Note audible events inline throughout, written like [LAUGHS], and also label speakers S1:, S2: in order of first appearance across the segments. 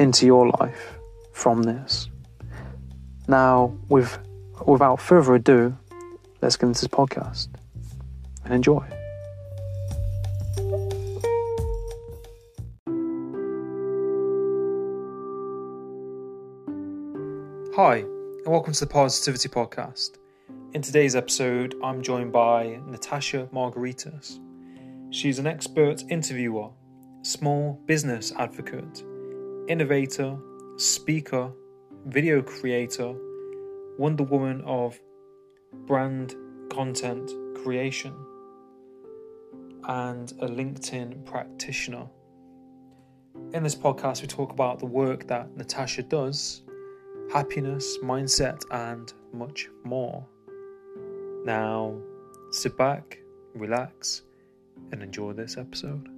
S1: into your life from this. Now, with, without further ado, let's get into this podcast and enjoy. Hi, and welcome to the Parrsitivity Podcast. In today's episode, I'm joined by Natasha Margaritis. She's an expert interviewer, small business advocate, innovator, speaker, video creator, Wonder Woman of brand content creation, and a LinkedIn practitioner. In this podcast, we talk about the work that Natasha does happiness, mindset, and much more. Now, sit back, relax, and enjoy this episode.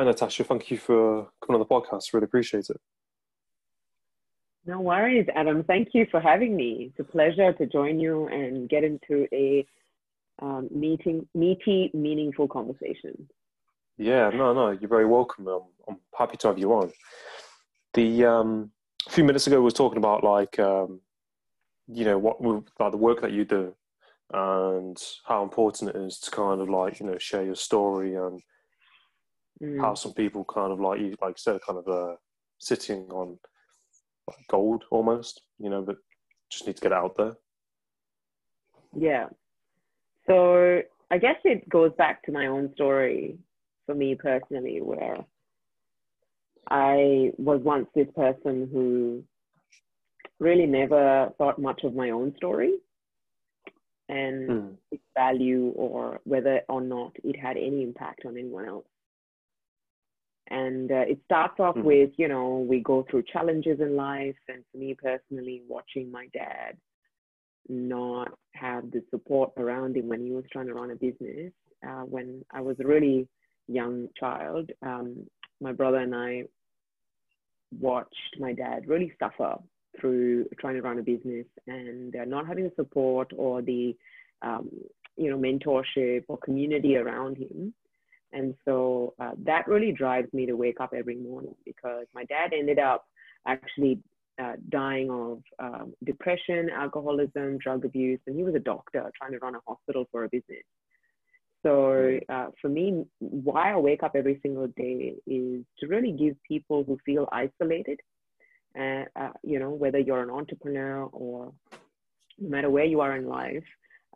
S1: Hi, Natasha. Thank you for coming on the podcast. Really appreciate it.
S2: No worries, Adam. Thank you for having me. It's a pleasure to join you and get into a um, meeting, meaty, meaningful conversation.
S1: Yeah, no, no, you're very welcome. I'm, I'm happy to have you on. The um, a few minutes ago, we was talking about like, um, you know, what like the work that you do and how important it is to kind of like you know share your story and mm. how some people kind of like you like said kind of uh, sitting on like gold almost, you know, but just need to get out there.
S2: Yeah. So I guess it goes back to my own story for me personally, where I was once this person who really never thought much of my own story and mm. its value or whether or not it had any impact on anyone else. And uh, it starts off mm-hmm. with, you know, we go through challenges in life. And for me personally, watching my dad not have the support around him when he was trying to run a business. Uh, when I was a really young child, um, my brother and I watched my dad really suffer through trying to run a business and uh, not having the support or the, um, you know, mentorship or community around him. And so uh, that really drives me to wake up every morning because my dad ended up actually uh, dying of um, depression, alcoholism, drug abuse, and he was a doctor trying to run a hospital for a business. So uh, for me, why I wake up every single day is to really give people who feel isolated, uh, uh, you know, whether you're an entrepreneur or no matter where you are in life.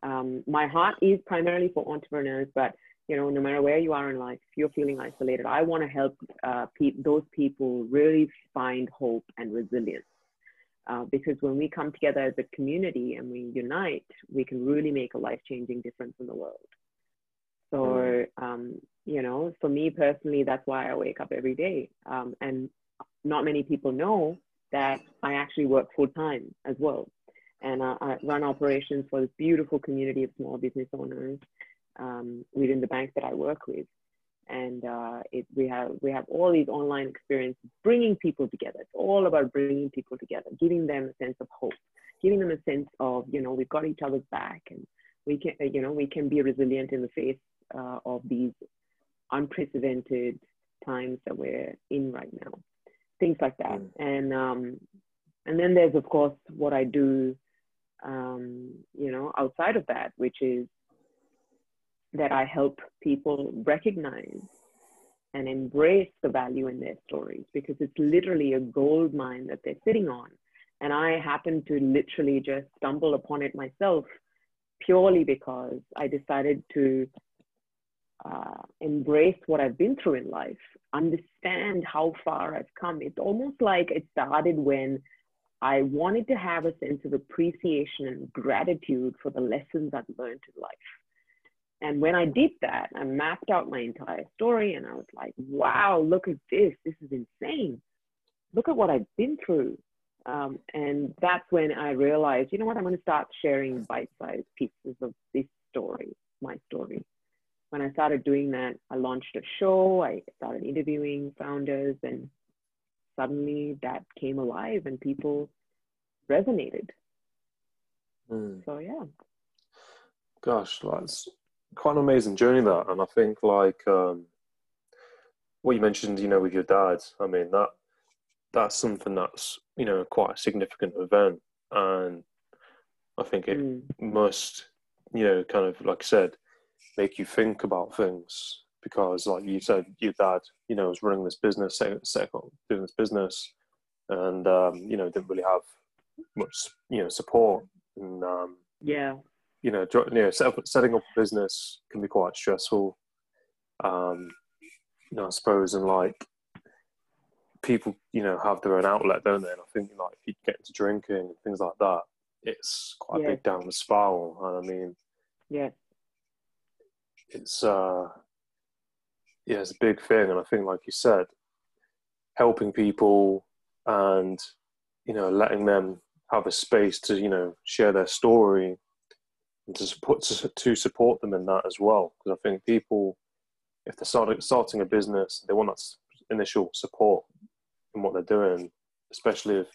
S2: Um, my heart is primarily for entrepreneurs, but you know, no matter where you are in life, if you're feeling isolated, I want to help uh, pe- those people really find hope and resilience. Uh, because when we come together as a community and we unite, we can really make a life changing difference in the world. So, mm-hmm. um, you know, for me personally, that's why I wake up every day. Um, and not many people know that I actually work full time as well. And uh, I run operations for this beautiful community of small business owners um, within the bank that I work with. and uh, it, we have we have all these online experiences bringing people together. It's all about bringing people together, giving them a sense of hope, giving them a sense of you know we've got each other's back, and we can you know we can be resilient in the face uh, of these unprecedented times that we're in right now. Things like that, mm. and um, and then there's of course what I do, um, you know, outside of that, which is that I help people recognize and embrace the value in their stories because it's literally a gold mine that they're sitting on. And I happen to literally just stumble upon it myself purely because I decided to uh, embrace what I've been through in life, understand how far I've come. It's almost like it started when I wanted to have a sense of appreciation and gratitude for the lessons I've learned in life. And when I did that, I mapped out my entire story and I was like, wow, look at this. This is insane. Look at what I've been through. Um, and that's when I realized, you know what, I'm going to start sharing bite sized pieces of this story, my story. When I started doing that, I launched a show, I started interviewing founders, and suddenly that came alive and people resonated. Mm. So, yeah.
S3: Gosh, that's quite an amazing journey that, and I think like um, what you mentioned, you know, with your dad. I mean that that's something that's you know quite a significant event, and I think it mm. must you know kind of like I said make you think about things. Because like you said your dad you know was running this business doing this business. And um, you know didn't really have much you know support. And um,
S2: yeah
S3: you know, you know set up, setting up a business can be quite stressful. Um, you know, I suppose, and like people, you know, have their own outlet, don't they? And I think like if you get into drinking and things like that, it's quite yeah. a big down the spiral. And I mean,
S2: yeah,
S3: it's uh, yeah, it's a big thing. And I think, like you said, helping people and you know letting them have a space to you know share their story to support to, to support them in that as well. Because I think people, if they're starting starting a business, they want that initial support in what they're doing, especially if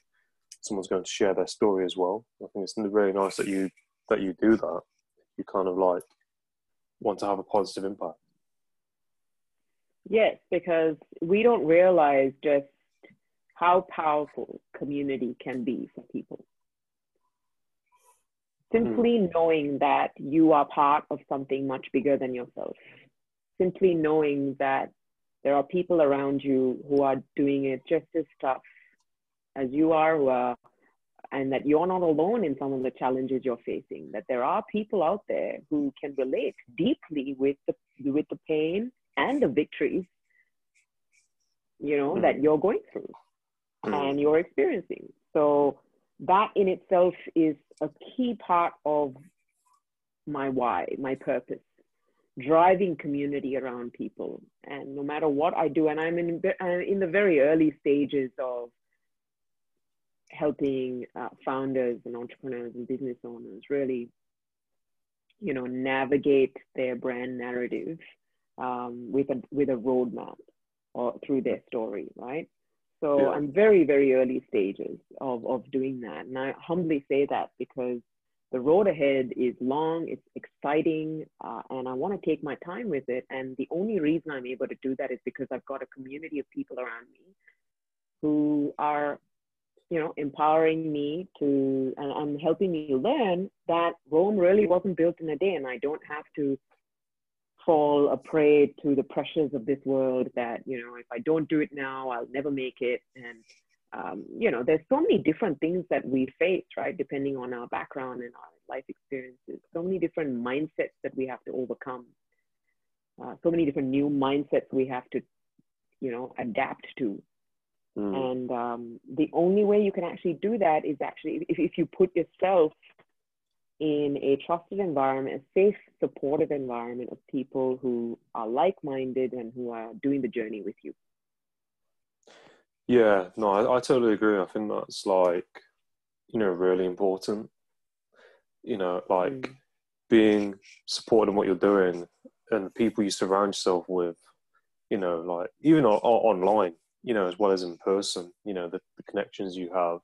S3: someone's going to share their story as well. I think it's really nice that you that you do that. You kind of like want to have a positive impact.
S2: Yes, because we don't realize just how powerful community can be for people. Simply mm. knowing that you are part of something much bigger than yourself. Simply knowing that there are people around you who are doing it just as tough as you are, uh, and that you're not alone in some of the challenges you're facing. That there are people out there who can relate deeply with the with the pain and the victories, you know, mm. that you're going through mm. and you're experiencing. So that in itself is a key part of my why, my purpose, driving community around people. And no matter what I do, and I'm in, I'm in the very early stages of helping uh, founders and entrepreneurs and business owners really, you know, navigate their brand narrative um, with a with a roadmap or through their story, right? So yeah. I'm very, very early stages of, of doing that. And I humbly say that because the road ahead is long, it's exciting, uh, and I want to take my time with it. And the only reason I'm able to do that is because I've got a community of people around me who are, you know, empowering me to, and I'm helping me learn that Rome really wasn't built in a day, and I don't have to fall a prey to the pressures of this world that, you know, if I don't do it now, I'll never make it. And, um, you know, there's so many different things that we face, right? Depending on our background and our life experiences, so many different mindsets that we have to overcome. Uh, so many different new mindsets we have to, you know, adapt to. Mm. And um, the only way you can actually do that is actually if, if you put yourself in a trusted environment, a safe, supportive environment of people who are like minded and who are doing the journey with you.
S3: Yeah, no, I, I, totally agree. I think that's like, you know, really important. You know, like mm. being supported in what you're doing and the people you surround yourself with, you know, like even online, you know, as well as in person, you know, the, the connections you have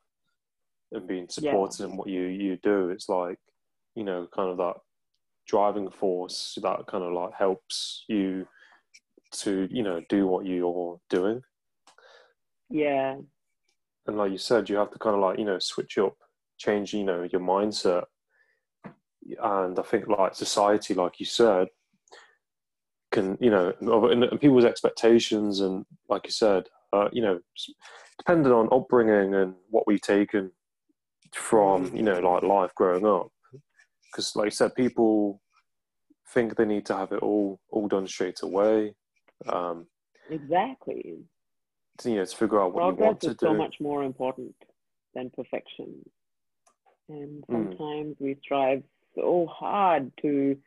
S3: and being supported in what you you do. It's like, you know, kind of that driving force that kind of like helps you to you know do what you're doing.
S2: Yeah.
S3: and like you said you have to kind of like you know switch up change you know your mindset. And i think like society like you said can you know and and people's expectations and like you said uh, you know depending on upbringing and what we've taken from you know like life growing up because like you said people think they need to have it all all done straight away um
S2: Exactly.
S3: to, you know to figure out what you want to
S2: is
S3: do
S2: so much more important than perfection. And
S3: Mm.
S2: sometimes we strive so hard to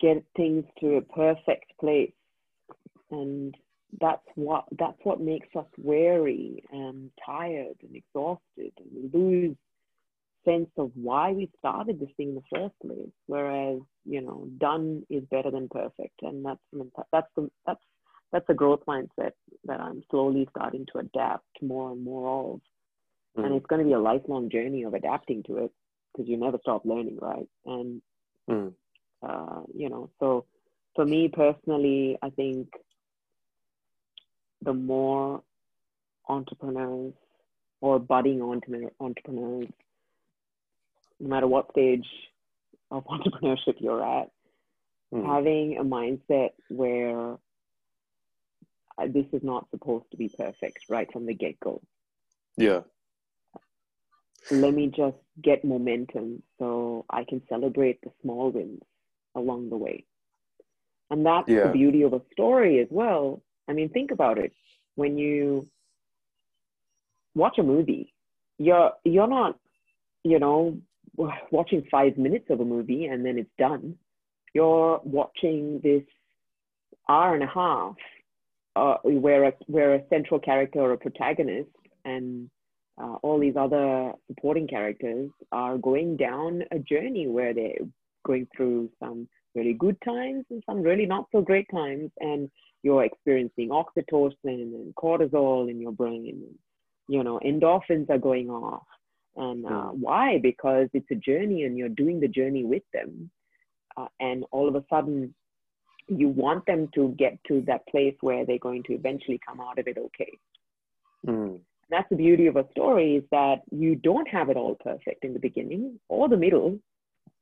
S2: get things to a perfect place. And that's what that's what makes us weary and tired and exhausted and we lose sense of why we started this thing in the first place. Whereas, you know, done is better than perfect. And that's that's the that's that's a growth mindset that I'm slowly starting to adapt more and more of. And
S3: Mm,
S2: it's going to be a lifelong journey of adapting to it because you never stop learning, right? And,
S3: mm,
S2: uh, you know, so for me personally, I think the more entrepreneurs or budding entrepreneur, entrepreneurs, no matter what stage of [LAUGHS] entrepreneurship you're at,
S3: mm.
S2: having a mindset where uh, this is not supposed to be perfect right from the get go.
S3: yeah
S2: Let me just get momentum so I can celebrate the small wins along the way. And that's
S3: Yeah.
S2: the beauty of a story as well. I mean, think about it. When you watch a movie, you're you're not, you know, [SIGHS] watching five minutes of a movie and then it's done. You're watching this hour and a half uh, where a where a central character or a protagonist and uh, all these other supporting characters are going down a journey where they're going through some really good times and some really not so great times, and you're experiencing oxytocin and cortisol in your brain. You know, endorphins are going off. And uh,
S3: Mm.
S2: why? Because it's a journey and you're doing the journey with them. Uh, and all of a sudden, you want them to get to that place where they're going to eventually come out of it okay.
S3: Mm,
S2: That's the beauty of a story is that you don't have it all perfect in the beginning or the middle,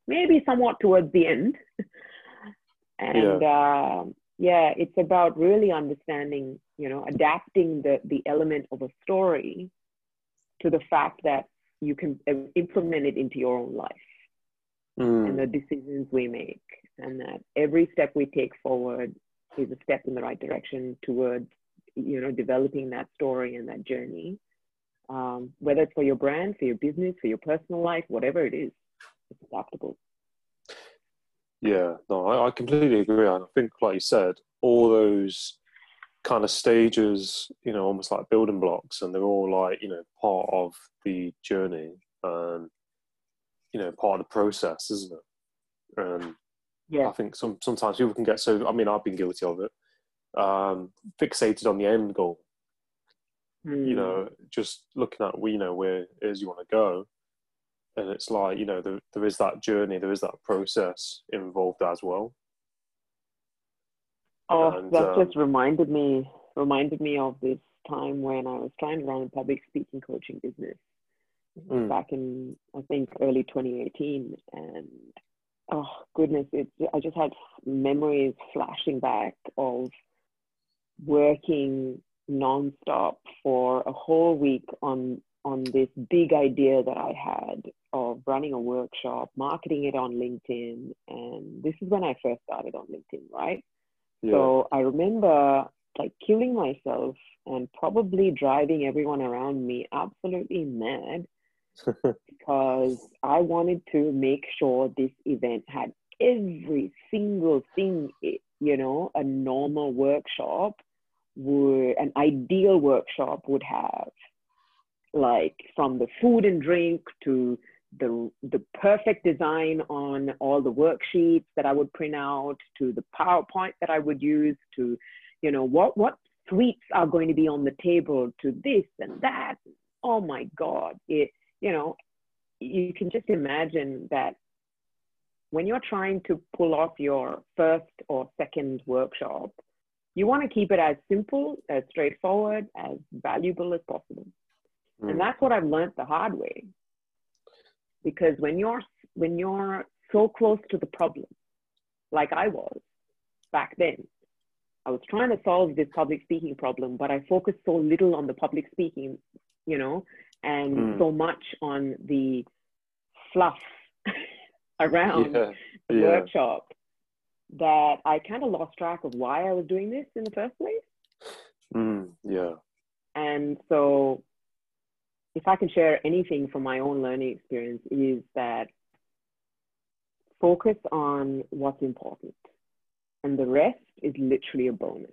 S2: maybe somewhat towards the end. [LAUGHS] and uh, yeah, it's about really understanding, you know, adapting the, the element of a story to the fact that you can uh, implement it into your own life and
S3: mm,
S2: the decisions we make, and that every step we take forward is a step in the right direction towards, you know, developing that story and that journey. Um, whether it's for your brand, for your business, for your personal life, whatever it is, it's adaptable.
S3: yeah no I, I completely agree and i think like you said all those kind of stages you know almost like building blocks and they're all like you know part of the journey and you know part of the process isn't it and
S2: Yeah.
S3: I think some sometimes people can get so. I mean, I've been guilty of it. Um, fixated on the end goal.
S2: Hmm.
S3: You know, just looking at you know where it is you want to go, and it's like you know there, there is that journey, there is that process involved as well.
S2: Oh,
S3: And,
S2: that
S3: um,
S2: just reminded me reminded me of this time when I was trying to run a public speaking coaching business
S3: Mm.
S2: back in I think early 2018, and oh goodness, it I just had memories flashing back of working nonstop for a whole week on on this big idea that I had of running a workshop, marketing it on LinkedIn, and this is when I first started on LinkedIn, right?
S3: Yeah.
S2: So I remember like killing myself and probably driving everyone around me absolutely mad [LAUGHS] because I wanted to make sure this event had every single thing, you know, a normal workshop would, an ideal workshop would have. Like from the food and drink to the the perfect design on all the worksheets that I would print out to the PowerPoint that I would use to you know, what, what sweets are going to be on the table to this and that. Oh my God. It, you know, you can just imagine that when you're trying to pull off your first or second workshop, you want to keep it as simple, as straightforward, as valuable as possible. Mm. And that's what I've learned the hard way. Because when you're when you're so close to the problem, like I was back then, I was trying to solve this public speaking problem, but I focused so little on the public speaking, you know, and mm. so much on the fluff [LAUGHS] around yeah. the yeah. workshop that I kind of lost track of why I was doing this in the first place.
S3: Mm, yeah.
S2: And so, if I can share anything from my own learning experience, is that focus on what's important, and the rest is literally a bonus.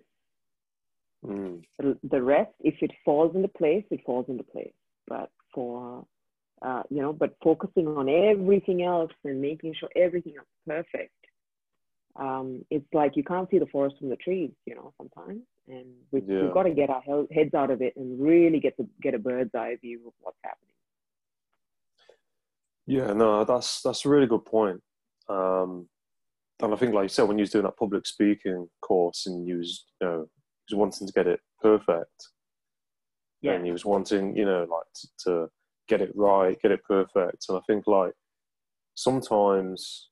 S3: Mm.
S2: The, rest, if it falls into place, it falls into place. But for uh, you know, but focusing on everything else and making sure everything is perfect um, it's like you can't see the forest from the trees, you know, sometimes. And we, yeah. we've got to get our heads out of it and really get to get a bird's eye view of what's happening.
S3: Yeah, no, that's that's a really good point. Um, and I think, like you said, when you was doing that public speaking course and you was, you know, was wanting to get it perfect, yeah. and he was wanting, you know, like to, to get it right, get it perfect. And I think, like sometimes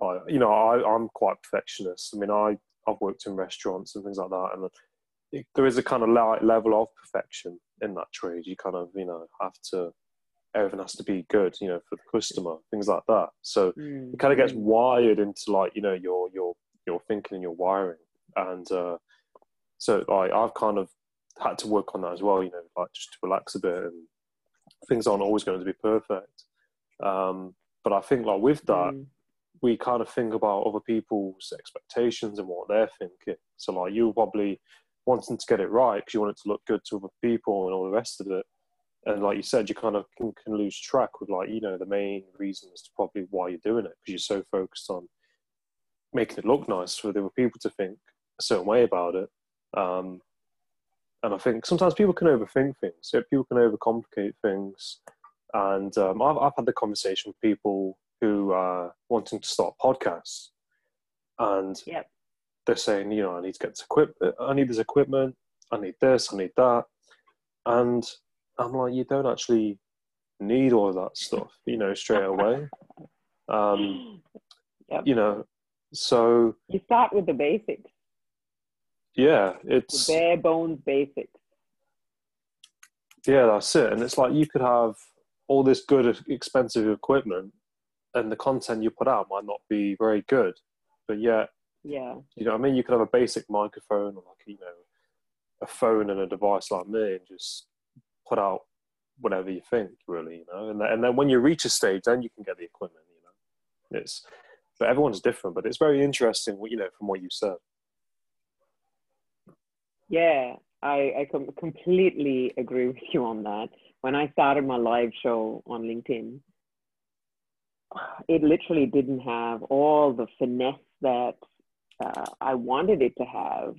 S3: I, you know, I, I'm quite perfectionist. I mean, I, I've worked in restaurants and things like that, and it, there is a kind of level of perfection in that trade. You kind of, you know, have to, everything has to be good, you know, for the customer, things like that. So mm. it kind of gets mm. wired into like, you know, your your your thinking and your wiring, and uh, so I, I've kind of had to work on that as well. You know, like just to relax a bit, and things aren't always going to be perfect. Um, but I think like with that. Mm we kind of think about other people's expectations and what they're thinking. So like you're probably wanting to get it right because you want it to look good to other people and all the rest of it. And like you said, you kind of can, can lose track with like you know the main reasons to probably why you're doing it because you're so focused on making it look nice for the other people to think a certain way about it. Um, and I think sometimes people can overthink things. People can overcomplicate things. And um, I've, I've had the conversation with people who are wanting to start podcasts, and
S2: yep.
S3: they're saying, you know, I need to get this equipment. I need this equipment. I need this. I need that. And I'm like, you don't actually need all of that stuff, you know, straight [LAUGHS] away. Um,
S2: yep.
S3: You know, so
S2: you start with the basics.
S3: Yeah, it's
S2: the bare bones basics.
S3: Yeah, that's it. And it's like you could have all this good, expensive equipment, and the content you put out might not be very good, but yet,
S2: yeah,
S3: you know, I mean, you could have a basic microphone or like you know, a phone and a device like me, and just put out whatever you think, really, you know, and then, and then when you reach a stage, then you can get the equipment, you know, it's, but everyone's different, but it's very interesting, what you know, from what you said.
S2: Yeah, I, I com- completely agree with you on that. When I started my live show on LinkedIn, it literally didn't have all the finesse that uh, I wanted it to have.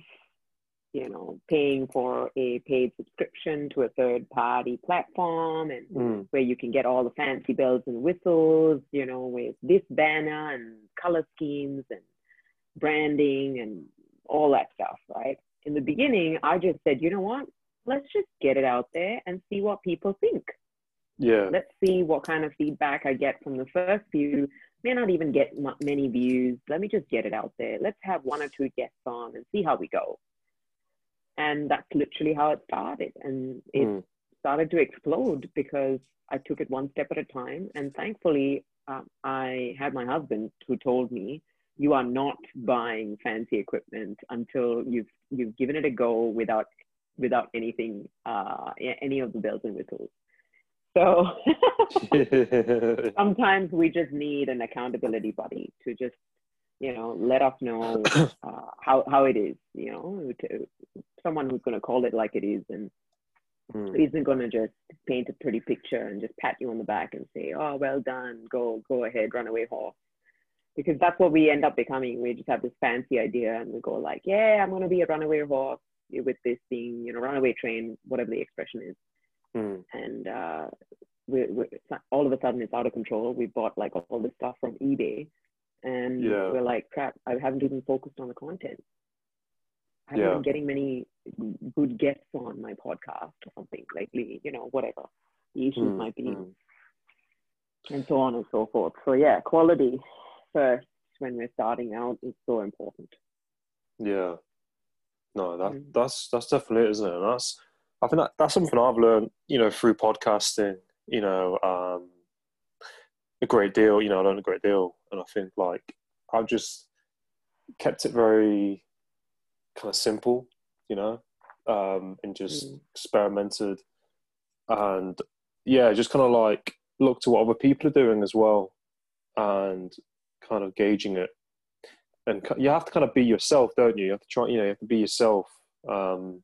S2: You know, paying for a paid subscription to a third party platform and
S3: mm.
S2: where you can get all the fancy bells and whistles, you know, with this banner and color schemes and branding and all that stuff, right? In the beginning, I just said, you know what? Let's just get it out there and see what people think.
S3: Yeah.
S2: Let's see what kind of feedback I get from the first few. May not even get m- many views. Let me just get it out there. Let's have one or two guests on and see how we go. And that's literally how it started. And it mm. started to explode because I took it one step at a time. And thankfully, um, I had my husband who told me, "You are not buying fancy equipment until you've you've given it a go without without anything, uh, any of the bells and whistles." So [LAUGHS] sometimes we just need an accountability buddy to just, you know, let us know [COUGHS] uh, how, how it is, you know, to someone who's going to call it like it is and mm. isn't going to just paint a pretty picture and just pat you on the back and say, oh, well done, go, go ahead, run away horse. because that's what we end up becoming. We just have this fancy idea and we go like, yeah, I'm going to be a runaway horse with this thing, you know, runaway train, whatever the expression is.
S3: Mm.
S2: And uh, we all of a sudden it's out of control. We bought like all this stuff from eBay and
S3: Yeah.
S2: we're like, crap, I haven't even focused on the content. I haven't
S3: Yeah.
S2: been getting many good guests on my podcast or something lately, you know, whatever the issues
S3: Mm,
S2: might be
S3: mm.
S2: and so on and so forth. So yeah, quality first when we're starting out is so important.
S3: Yeah. No, that
S2: Mm.
S3: that's that's definitely it, isn't it? And that's I think that, that's something I've learned, you know, through podcasting, you know, um, a great deal, you know, I learned a great deal. And I think like I've just kept it very kind of simple, you know, um, and just
S2: Mm.
S3: experimented and yeah, just kind of like look to what other people are doing as well and kind of gauging it and you have to kind of be yourself, don't you? You have to try, you know, you have to be yourself. Um,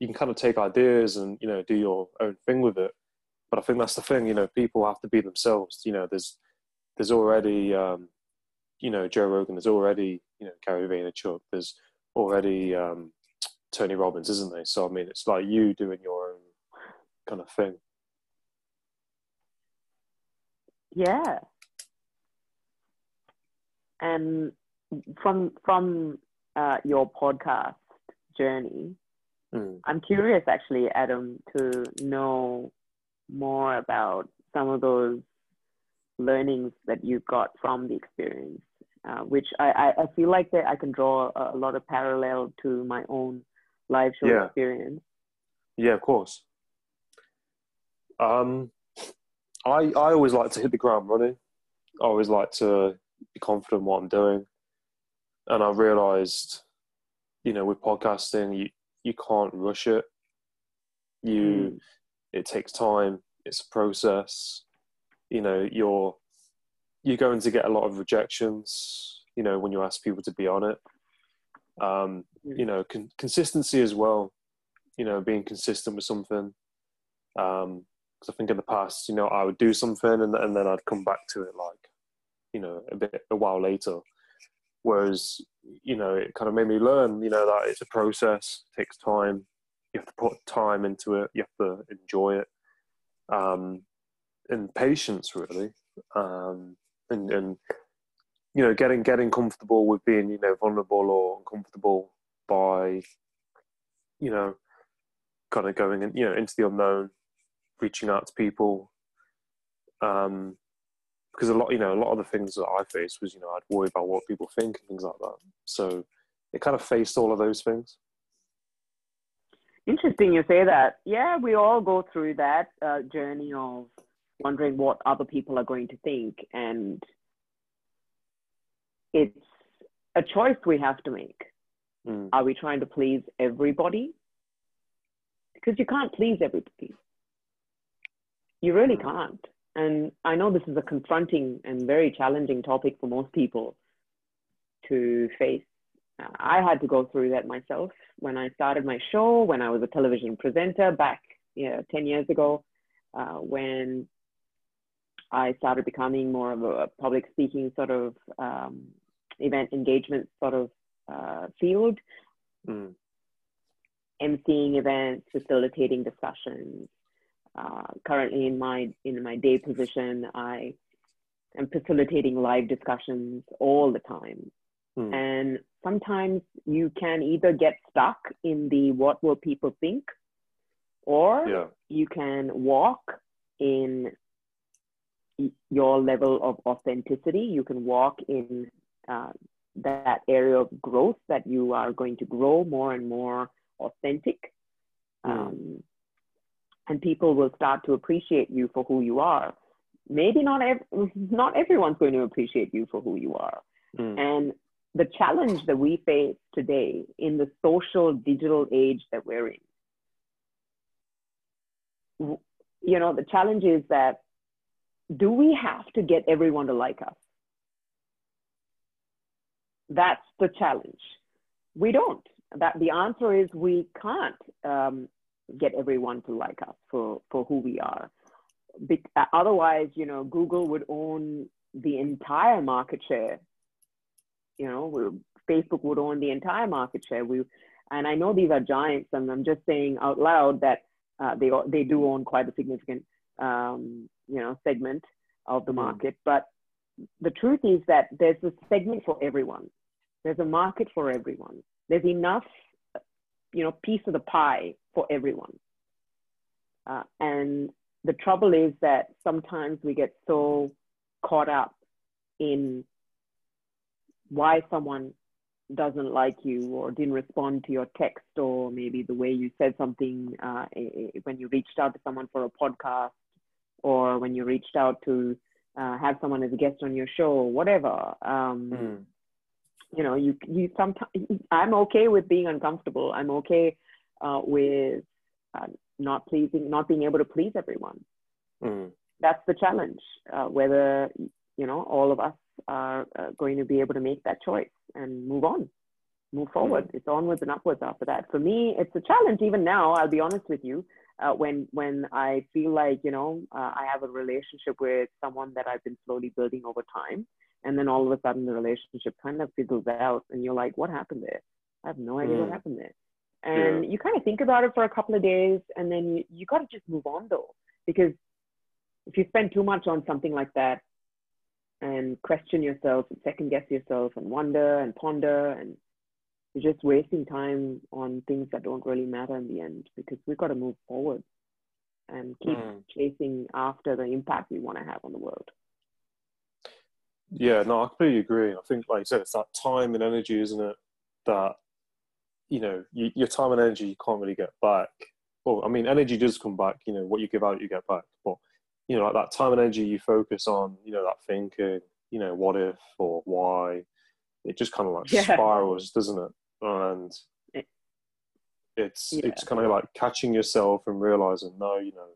S3: you can kind of take ideas and you know do your own thing with it, but I think that's the thing. You know, people have to be themselves. You know, there's there's already um, you know Joe Rogan. There's already you know Gary Vaynerchuk. There's already um, Tony Robbins, isn't there? So I mean, it's like you doing your own kind of thing.
S2: Yeah. And from from uh, your podcast journey,
S3: Mm.
S2: I'm curious actually, Adam, to know more about some of those learnings that you got from the experience, uh, which I, I, feel like that I can draw a, a lot of parallel to my own live show
S3: Yeah.
S2: experience.
S3: Yeah, of course. Um, I I always like to hit the ground running. I always like to be confident in what I'm doing, and I realised, you know, with podcasting, you you can't rush it. You
S2: Mm.
S3: it takes time. It's a process. You know, you're you're going to get a lot of rejections. You know, when you ask people to be on it. Um, you know, con- consistency as well. You know, being consistent with something. Um, because I think in the past, you know, I would do something and, and then I'd come back to it like, you know, a bit a while later. Whereas, you know, it kind of made me learn, you know, that it's a process, takes time. You have to put time into it. You have to enjoy it, um, and patience really, um, and and you know, getting getting comfortable with being, you know, vulnerable or uncomfortable by, you know, kind of going in, you know, into the unknown, reaching out to people. Um, because a lot, you know, a lot of the things that I faced was, you know, I'd worry about what people think and things like that. So it kind of faced all of those things.
S2: Interesting you say that. Yeah, we all go through that uh, journey of wondering what other people are going to think. And it's a choice we have to make.
S3: Mm.
S2: Are we trying to please everybody? Because you can't please everybody. You really can't. And I know this is a confronting and very challenging topic for most people to face. Uh, I had to go through that myself when I started my show, when I was a television presenter back yeah, 10 years ago, uh, when I started becoming more of a public speaking sort of um, event engagement sort of uh, field,
S3: Mm.
S2: emceeing events, facilitating discussions. Uh, currently, in my in my day position, I am facilitating live discussions all the time.
S3: Mm.
S2: And sometimes you can either get stuck in the what will people think, or
S3: Yeah.
S2: you can walk in your level of authenticity. You can walk in uh, that area of growth that you are going to grow more and more authentic.
S3: Mm.
S2: Um, and people will start to appreciate you for who you are. Maybe not ev- not everyone's going to appreciate you for who you are.
S3: Mm.
S2: And the challenge that we face today in the social digital age that we're in, you know, the challenge is that do we have to get everyone to like us? That's the challenge. We don't. That the answer is we can't um, get everyone to like us for, for who we are. Be- uh, otherwise, you know, Google would own the entire market share. You know, Facebook would own the entire market share. We, and I know these are giants, and I'm just saying out loud that uh, they they do own quite a significant um, you know segment of the hmm. market. But the truth is that there's a segment for everyone. There's a market for everyone. There's enough, you know, piece of the pie for everyone. Uh, and the trouble is that sometimes we get so caught up in why someone doesn't like you or didn't respond to your text or maybe the way you said something uh, when you reached out to someone for a podcast or when you reached out to uh, have someone as a guest on your show or whatever um, mm. you know you you sometimes i'm okay with being uncomfortable i'm okay uh, with uh, not pleasing not being able to please everyone mm. that's the challenge uh, whether you know all of us are uh, going to be able to make that choice and move on move forward mm. it's onwards and upwards after that for me it's a challenge even now i'll be honest with you uh, when when I feel like you know uh, I have a relationship with someone that I've been slowly building over time, and then all of a sudden the relationship kind of fizzles out, and you're like, what happened there? I have no idea mm. what happened there. And yeah. you kind of think about it for a couple of days, and then you you got to just move on though, because if you spend too much on something like that, and question yourself, and second guess yourself, and wonder and ponder and you're just wasting time on things that don't really matter in the end because we've got to move forward and keep mm. chasing after the impact we want to have on the world.
S3: Yeah, no, I completely agree. I think, like you said, it's that time and energy, isn't it? That you know, you, your time and energy you can't really get back. Well, I mean, energy does come back. You know, what you give out, you get back. But you know, like that time and energy you focus on, you know, that thinking, you know, what if or why, it just kind of like yeah. spirals, doesn't it? And it's yeah. it's kind of like catching yourself and realizing, no, you know,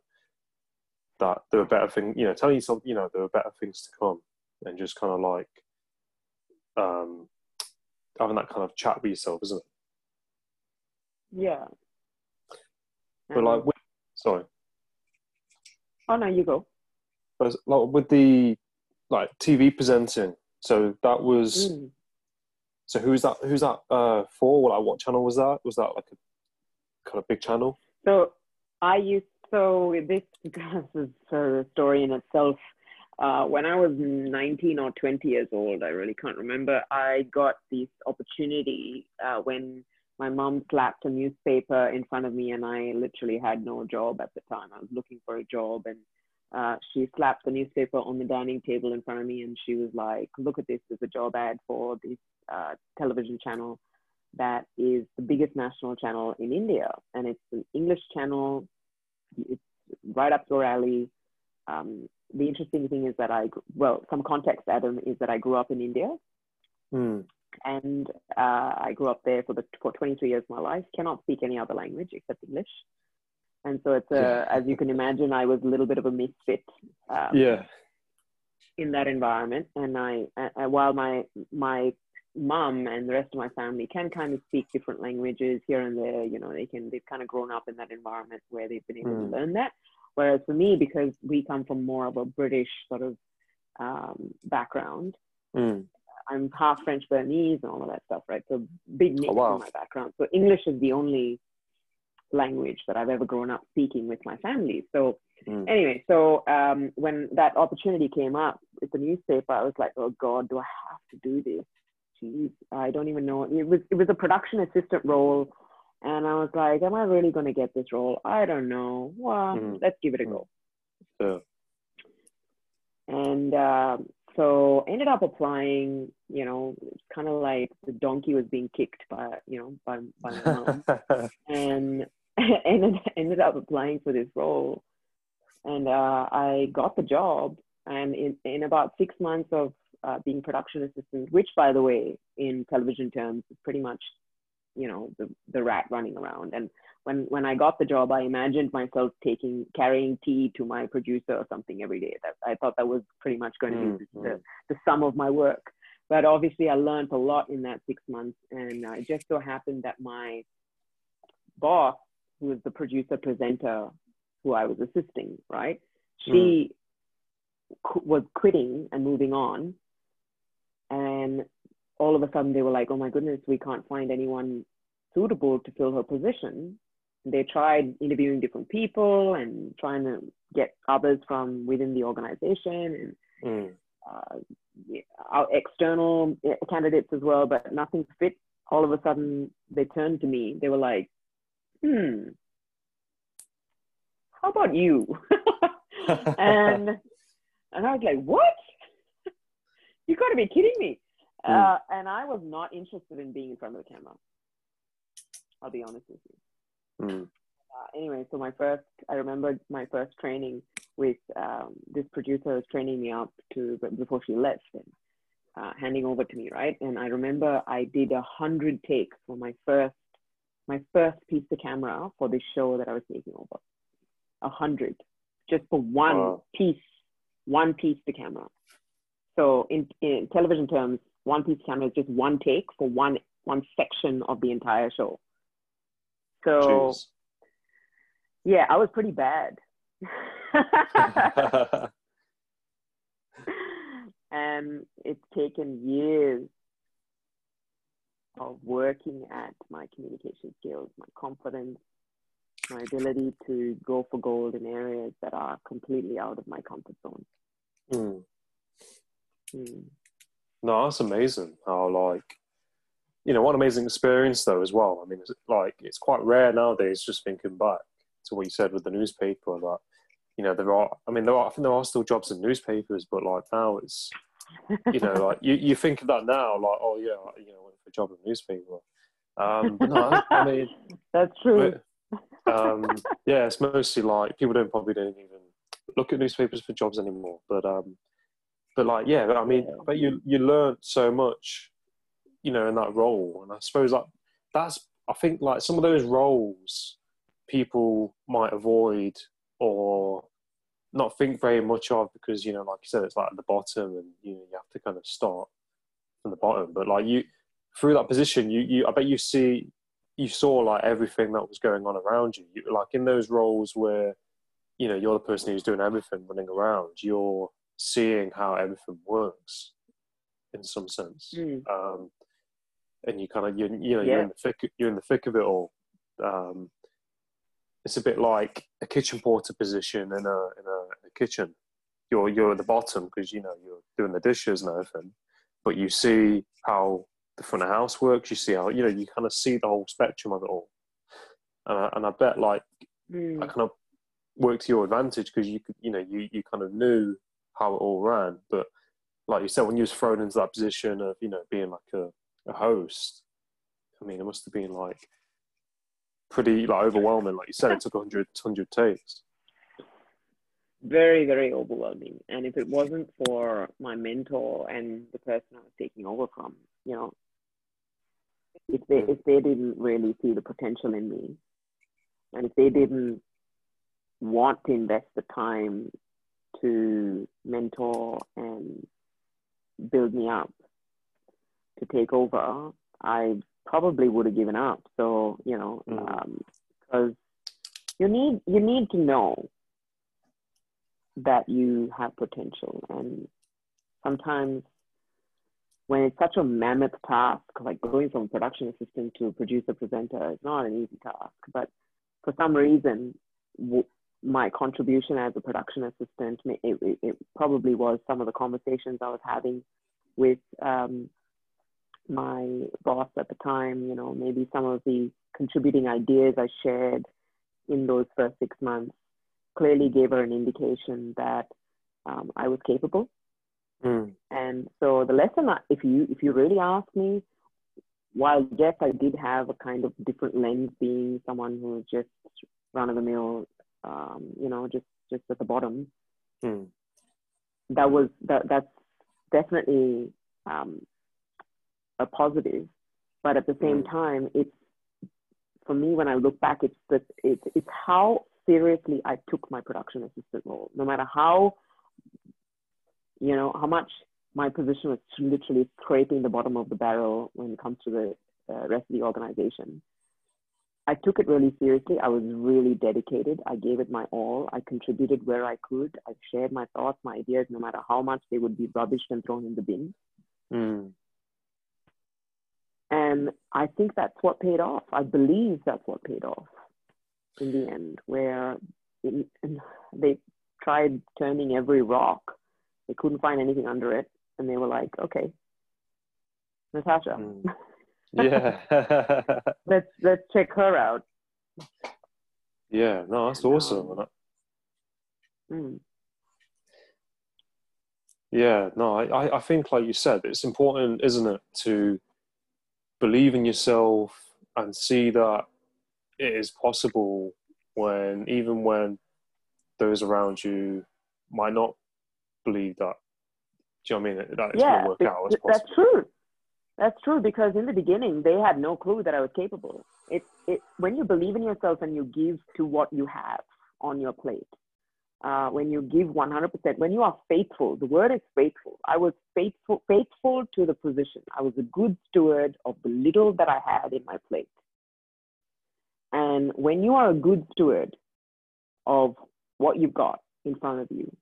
S3: that there are better things, you know, telling yourself, you know, there are better things to come, and just kind of like um, having that kind of chat with yourself, isn't it?
S2: Yeah.
S3: But like, with, sorry.
S2: Oh no, you go.
S3: But like with the like TV presenting, so that was. Mm. So who's that? Who's that uh, for? Like, what channel was that? Was that like a kind of big channel?
S2: So I used so [LAUGHS] this is a story in itself. Uh, when I was 19 or 20 years old, I really can't remember. I got this opportunity uh, when my mom slapped a newspaper in front of me, and I literally had no job at the time. I was looking for a job, and uh, she slapped the newspaper on the dining table in front of me and she was like, Look at this, there's a job ad for this uh, television channel that is the biggest national channel in India. And it's an English channel, it's right up your alley. Um, the interesting thing is that I, well, some context, Adam, is that I grew up in India.
S3: Mm.
S2: And uh, I grew up there for, the, for 23 years of my life, cannot speak any other language except English. And so it's a as you can imagine i was a little bit of a misfit
S3: um, yeah.
S2: in that environment. And i uh, while my my mom and the rest of my family can kind of speak different languages here and there you know they can they've kind of grown up in that environment where they've been able mm. to learn that. Whereas for me because we come from more of a british sort of um, background
S3: mm.
S2: I'm half french Burmese and all of that stuff right so big mix oh, wow. in my background so english is the only language that I've ever grown up speaking with my family. So mm. anyway, so um, when that opportunity came up with the newspaper, I was like, oh God, do I have to do this? Jeez, I don't even know. It was it was a production assistant role, and I was like, am I really going to get this role? I don't know. Well, mm. let's give it a go.
S3: Yeah.
S2: And uh, so ended up applying. You know, kind of like the donkey was being kicked by you know by by my mom, [LAUGHS] and [LAUGHS] ended ended up applying for this role, and uh, I got the job. And in in about six months of uh, being production assistant, which by the way, in television terms, is pretty much, you know, the the rat running around. And when when I got the job, I imagined myself taking carrying tea to my producer or something every day. That I thought that was pretty much going to be the, mm. the sum of my work. But obviously, I learned a lot in that six months, and uh, it just so happened that my boss who was the producer presenter who I was assisting, right? She mm. qu- was quitting and moving on, and all of a sudden they were like, "Oh my goodness, we can't find anyone suitable to fill her position." They tried interviewing different people and trying to get others from within the organization and
S3: Mm.
S2: uh, our external eh, candidates as well, but nothing fit. All of a sudden, they turned to me. They were like, "Hmm, how about you?" [LAUGHS] [LAUGHS] and and I was like, "What? [LAUGHS] you got to be kidding me!"
S3: Hmm.
S2: Uh, and I was not interested in being in front of the camera. I'll be honest with you.
S3: Mm.
S2: Uh, anyway, so my first, I remember my first training with um, this producer was training me up to before she left and uh, handing over to me, right? And I remember I did a hundred takes for my first, my first piece of camera for this show that I was taking over. A hundred, just for one
S3: Wow.
S2: piece, one piece to camera. So in, in television terms, one piece camera is just one take for one one section of the entire show. So
S3: Jeez.
S2: yeah, I was pretty bad. and [LAUGHS] it's taken years of working at my communication skills, my confidence, my ability to go for gold in areas that are completely out of my comfort zone.
S3: Mm.
S2: Mm.
S3: No, that's amazing. How like, you know, what an amazing experience though as well. I mean, it's like it's quite rare nowadays. Just thinking back to what you said with the newspaper, that you know there are. I mean, there are. I think there are still jobs in newspapers, but like now it's, you know, like you, you think of that now, like oh yeah, you know, went for a job in a newspaper. Um, but no, I mean, [LAUGHS]
S2: That's true.
S3: but, um, yeah, it's mostly like people don't probably don't even look at newspapers for jobs anymore. But um, but like yeah, I mean, I bet you you learned so much, you know, in that role, and I suppose like that's I think like some of those roles people might avoid or not think very much of because you know, like you said, it's like at the bottom, and you know you have to kind of start from the bottom. But like you through that position, you you I bet you see you saw like everything that was going on around you. you. Like in those roles where you know you're the person who's doing everything, running around. You're seeing how everything works in some sense,
S2: Mm.
S3: um, and you kind of you you know you're in the thick you're in the thick of it all. Um, it's a bit like a kitchen porter position in a in a, in a kitchen. You're you're at the bottom because you know you're doing the dishes and everything, but you see how the front of house works. You see how you know you kind of see the whole spectrum of it all, and I, and I bet like
S2: Mm.
S3: that kind of worked to your advantage because you could you know you you kind of knew how it all ran, but like you said, when you was thrown into that position of you know being like a, a host, I mean it must have been like pretty like overwhelming. Like you said, it took 100, 100 takes.
S2: very very overwhelming and if it wasn't for my mentor and the person i was taking over from you know if they if they didn't really see the potential in me and if they didn't want to invest the time to mentor and build me up to take over i probably would have given up so you know
S3: Mm.
S2: because you need you need to know that you have potential. And sometimes when it's such a mammoth task, like going from production assistant to producer presenter, is not an easy task. But for some reason, my contribution as a production assistant, it, it, it probably was some of the conversations I was having with um, my boss at the time, you know, maybe some of the contributing ideas I shared in those first six months clearly gave her an indication that um, I was capable.
S3: Mm.
S2: And so the lesson, if you if you really ask me, while yes, I did have a kind of different lens, being someone who was just run of the mill, um, you know, just just at the bottom.
S3: Mm.
S2: That was that that's definitely um, a positive, but at the same
S3: Mm.
S2: time, it's for me when I look back, it's that it's it's how seriously I took my production assistant role. No matter how, you know, how much my position was literally scraping the bottom of the barrel when it comes to the uh, rest of the organization. I took it really seriously. I was really dedicated. I gave it my all. I contributed where I could. I shared my thoughts, my ideas, no matter how much they would be rubbished and thrown in the bin.
S3: Mm.
S2: And I think that's what paid off. I believe that's what paid off in the end, where in, they tried turning every rock. They couldn't find anything under it. And they were like, okay, Natasha.
S3: Mm. [LAUGHS] Yeah. [LAUGHS]
S2: let's let's check her out.
S3: Yeah, no, that's awesome.
S2: Mm.
S3: Yeah, no, I, I think like you said, it's important, isn't it, to believe in yourself and see that it is possible when even when those around you might not believe that. Do you know what I mean? That it's
S2: yeah,
S3: going to work out. As possible.
S2: that's true. That's true because in the beginning they had no clue that I was capable. It, it when you believe in yourself and you give to what you have on your plate, uh, when you give 100%, when you are faithful, the word is faithful. I was faithful, faithful to the position. I was a good steward of the little that I had in my plate. And when you are a good steward of what you've got in front of you,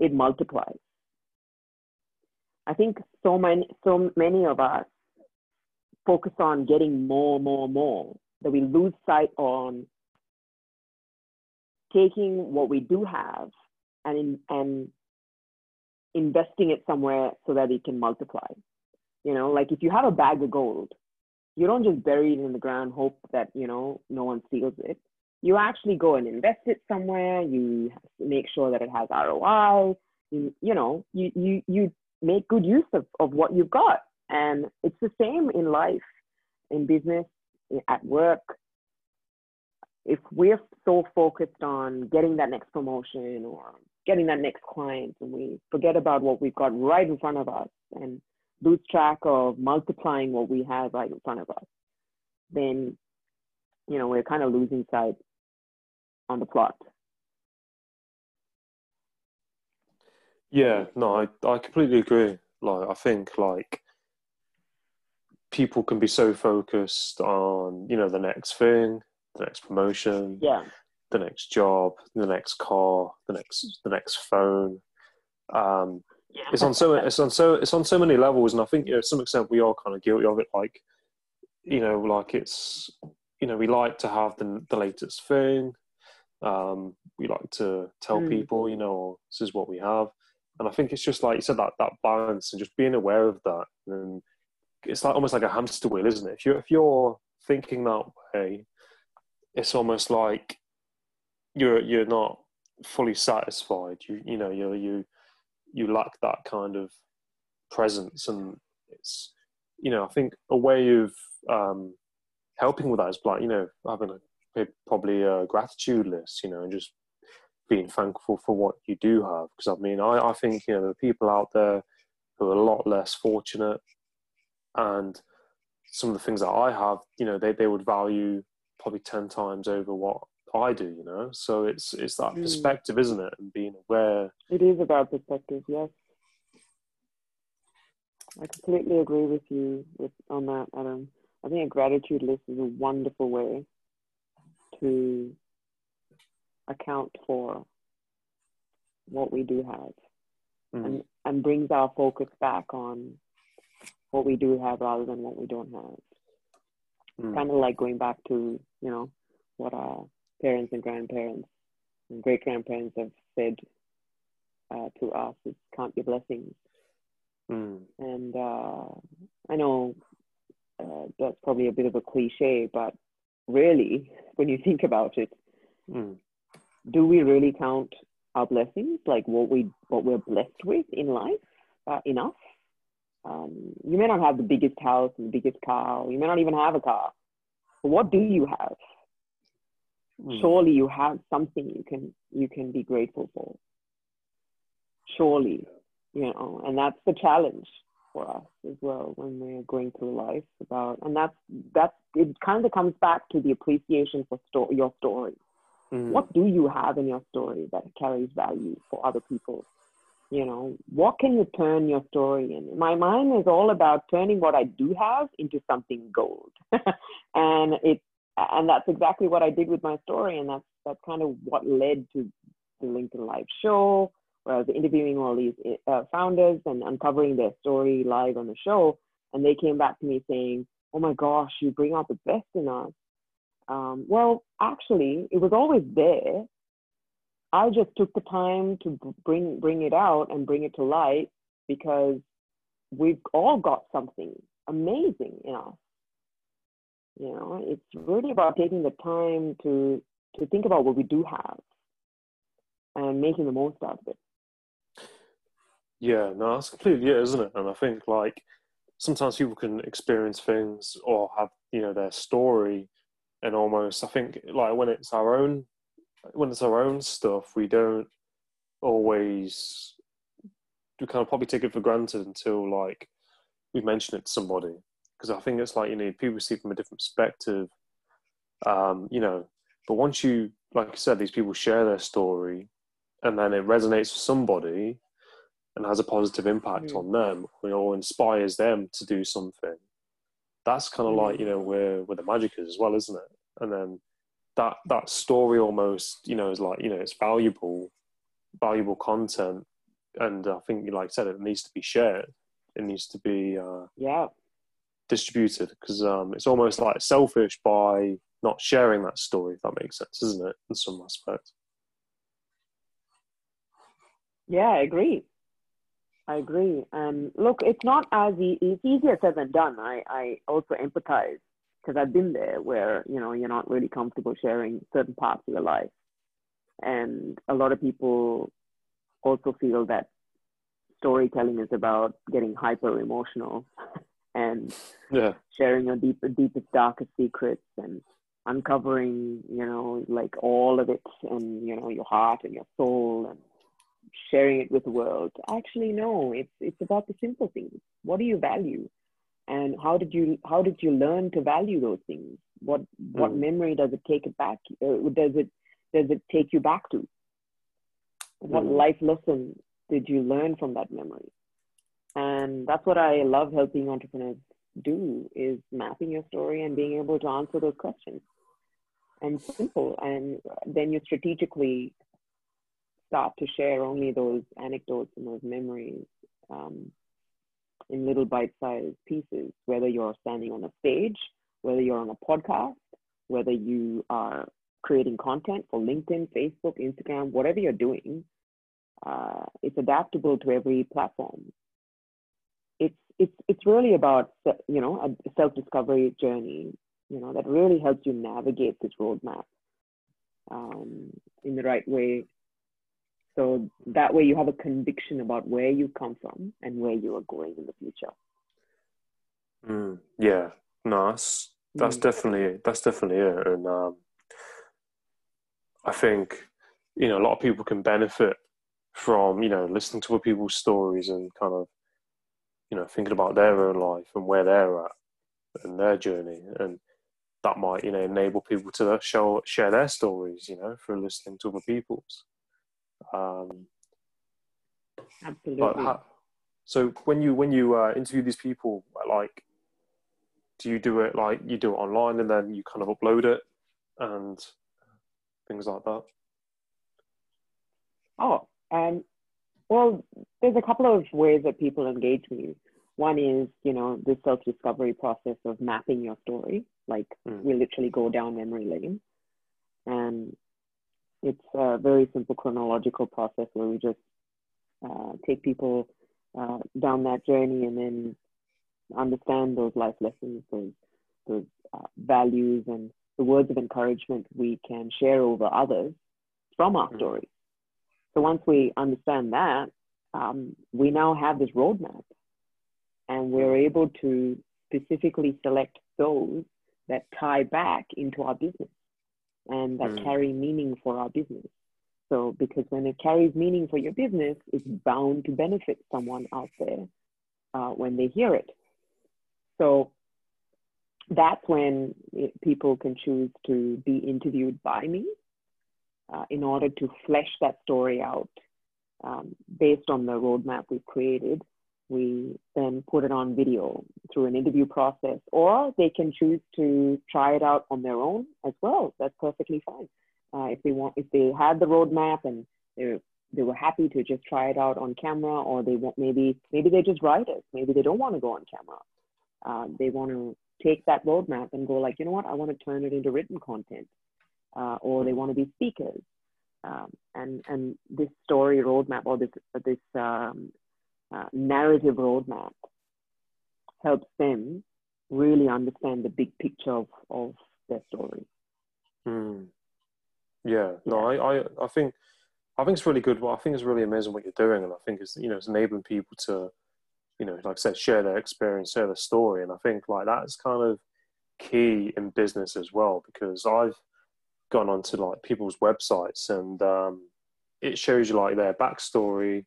S2: it multiplies. I think so many, so many of us focus on getting more, more, more that we lose sight on taking what we do have and in, and investing it somewhere so that it can multiply. You know, like if you have a bag of gold, you don't just bury it in the ground, hope that you know no one steals it. You actually go and invest it somewhere. You make sure that it has ROI. You, you know, you you you make good use of, of what you've got. And it's the same in life, in business, at work. If we're so focused on getting that next promotion or getting that next client and we forget about what we've got right in front of us and lose track of multiplying what we have right in front of us, then you know we're kind of losing sight on the plot.
S3: Yeah, no, I, I completely agree. Like, I think like people can be so focused on you know the next thing, the next promotion,
S2: yeah,
S3: the next job, the next car, the next the next phone. Um,
S2: yeah.
S3: it's on so it's on so it's on so many levels, and I think you know, to some extent we are kind of guilty of it. Like, you know, like it's you know we like to have the the latest thing. Um, we like to tell
S2: Mm.
S3: people, you know, this is what we have and I think it's just like you said that that balance and just being aware of that. And it's like almost like a hamster wheel, isn't it? If you if you're thinking that way, it's almost like you're you're not fully satisfied. You you know you you you lack that kind of presence, and it's you know I think a way of um, helping with that is like you know having a probably a gratitude list, you know, and just being thankful for what you do have. Because I mean, I, I think you know there are people out there who are a lot less fortunate, and some of the things that I have, you know, they, they would value probably ten times over what I do. You know, so it's it's that
S2: Mm.
S3: perspective, isn't it, and being aware.
S2: It is about perspective, yes. I completely agree with you with, on that, Adam. I think a gratitude list is a wonderful way to account for what we do have
S3: Mm.
S2: and, and brings our focus back on what we do have rather than what we don't have.
S3: Mm.
S2: Kind of like going back to, you know, what our parents and grandparents and great grandparents have said uh, to us is count your blessings.
S3: Mm.
S2: And uh, I know uh, that's probably a bit of a cliche, but really, [LAUGHS] when you think about it,
S3: Mm.
S2: Do we really count our blessings, like what we what we're blessed with in life, uh, enough? Um, you may not have the biggest house and the biggest car. or You may not even have a car. But what do you have?
S3: Mm.
S2: Surely you have something you can you can be grateful for. Surely, you know, and that's the challenge for us as well when we're going through life about, and that's that's it. Kind of comes back to the appreciation for sto- your story.
S3: Mm.
S2: What do you have in your story that carries value for other people? You know, what can you turn your story in? My mind is all about turning what I do have into something gold. [LAUGHS] and it and that's exactly what I did with my story, and that's that's kind of what led to the LinkedIn Live show, where I was interviewing all these uh, founders and uncovering their story live on the show, and they came back to me saying, "Oh my gosh, you bring out the best in us." Um, well, actually, it was always there. I just took the time to bring bring it out and bring it to light because we've all got something amazing in us. You know, it's really about taking the time to to think about what we do have and making the most out of it.
S3: Yeah, no, that's completely it, isn't it? And I think like sometimes people can experience things or have you know their story, and almost I think like when it's our own when it's our own stuff, we don't always we kind of probably take it for granted until like we mention it to somebody because I think it's like you know people see from a different perspective, um, you know. But once you, like I said, these people share their story, and then it resonates with somebody, and has a positive impact mm. on them, or inspires them to do something. That's kind of mm. like you know where where the magic is as well, isn't it? And then that that story almost you know is like you know it's valuable, valuable content, and I think like I said, it needs to be shared. It needs to be uh,
S2: yeah
S3: distributed because um, it's almost like selfish by not sharing that story. If that makes sense, isn't it? In some aspect.
S2: Yeah, I agree. I agree. And look, it's not as e- it's easier said than done. I I also empathize because I've been there where you know you're not really comfortable sharing certain parts of your life, and a lot of people also feel that storytelling is about getting hyper emotional [LAUGHS] and
S3: yeah.
S2: sharing your deep, deepest, darkest secrets and uncovering, you know, like all of it and, you know, your heart and your soul and sharing it with the world. Actually, no, it's, it's about the simple things. What do you value? And how did you, how did you learn to value those things? What, what mm. memory does it take it back? Uh, does it, does it take you back to? What mm. life lesson did you learn from that memory? And that's what I love helping entrepreneurs do is mapping your story and being able to answer those questions. And simple. And then you strategically start to share only those anecdotes and those memories um, in little bite-sized pieces, whether you're standing on a stage, whether you're on a podcast, whether you are creating content for LinkedIn, Facebook, Instagram, whatever you're doing, uh, it's adaptable to every platform. It's it's it's really about you know a self discovery journey. You know that really helps you navigate this roadmap um, in the right way. So that way you have a conviction about where you come from and where you are going in the future.
S3: Mm, yeah, nice. that's mm. definitely that's definitely it, and um, I think you know a lot of people can benefit from you know listening to other people's stories and kind of you know thinking about their own life and where they're at and their journey and that might you know enable people to show share their stories you know through listening to other people's um
S2: absolutely how,
S3: so when you when you uh, interview these people like do you do it like you do it online and then you kind of upload it and things like that
S2: oh um, well, there's a couple of ways that people engage me. One is, you know, the self-discovery process of mapping your story. Like mm. we literally go down memory lane, and it's a very simple chronological process where we just uh, take people uh, down that journey and then understand those life lessons, those those uh, values, and the words of encouragement we can share over others from our mm. story. So once we understand that, um, we now have this roadmap and we're able to specifically select those that tie back into our business and that mm. carry meaning for our business. So, because when it carries meaning for your business, it's bound to benefit someone out there uh, when they hear it. So, that's when it, people can choose to be interviewed by me uh, in order to flesh that story out um, based on the roadmap we've created we then put it on video through an interview process, or they can choose to try it out on their own as well. That's perfectly fine. Uh, if they want, if they had the roadmap and they they were happy to just try it out on camera, or they want maybe maybe they just write it. Maybe they don't want to go on camera. Uh, they want to take that roadmap and go like, you know what, I want to turn it into written content, uh, or they want to be speakers. Um, and and this story roadmap or this this um, uh, narrative roadmap helps them really understand the big picture of, of their story.
S3: Mm. Yeah, no. I, I, I think, I think it's really good. Well, I think it's really amazing what you're doing, and I think it's you know it's enabling people to, you know, like I said, share their experience, share their story, and I think like that's kind of key in business as well because I've gone onto like people's websites and um, it shows you like their backstory,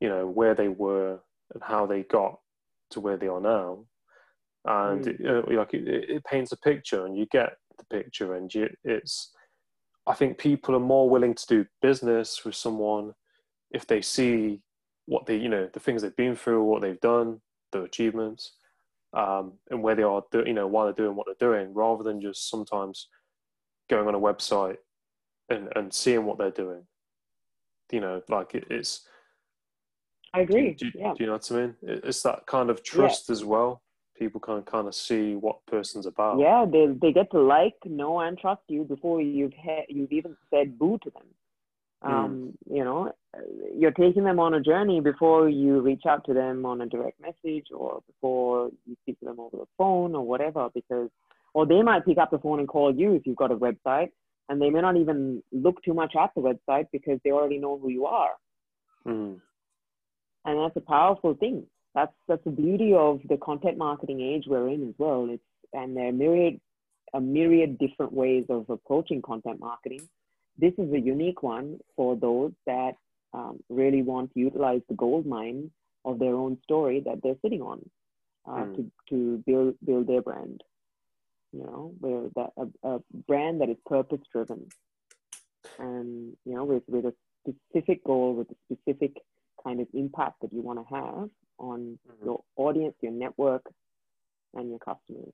S3: you know where they were and how they got to where they are now and mm. it, like it, it, paints a picture and you get the picture and you, it's i think people are more willing to do business with someone if they see what they you know the things they've been through what they've done their achievements um, and where they are you know why they're doing what they're doing rather than just sometimes going on a website and, and seeing what they're doing you know like it, it's
S2: I agree.
S3: Do, do,
S2: yeah.
S3: do, you know what I mean? It's that kind of trust yeah. as well. People can kind of see what person's about.
S2: Yeah, they they get to like, know, and trust you before you've ha- you've even said boo to them. Hmm. Um, mm. You know, you're taking them on a journey before you reach out to them on a direct message or before you speak to them over the phone or whatever. Because, or they might pick up the phone and call you if you've got a website, and they may not even look too much at the website because they already know who you are.
S3: Mm
S2: and that's a powerful thing. That's that's the beauty of the content marketing age we're in as well. It's and there are myriad a myriad different ways of approaching content marketing. This is a unique one for those that um, really want to utilize the gold mine of their own story that they're sitting on uh, mm. to, to build build their brand. You know, where that a, a brand that is purpose driven, and you know, with with a specific goal, with a specific kind of impact that you want to have on mm-hmm. your audience, your network, and your customers.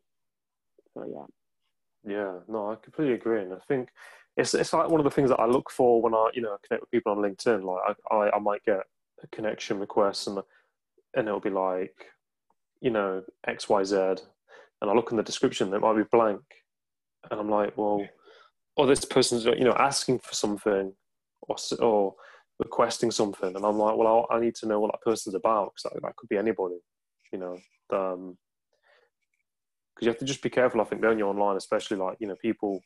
S2: So yeah.
S3: Yeah, no, I completely agree, and I think it's it's like one of the things that I look for when I you know connect with people on LinkedIn. Like I I, I might get a connection request and and it'll be like you know X Y Z, and I look in the description, it might be blank, and I'm like, well, or this person's you know asking for something, or or requesting something, and I'm like, well, I, I need to know what that person's about because that, that, could be anybody, you know. Um, because you have to just be careful. I think when you're online, especially like you know people,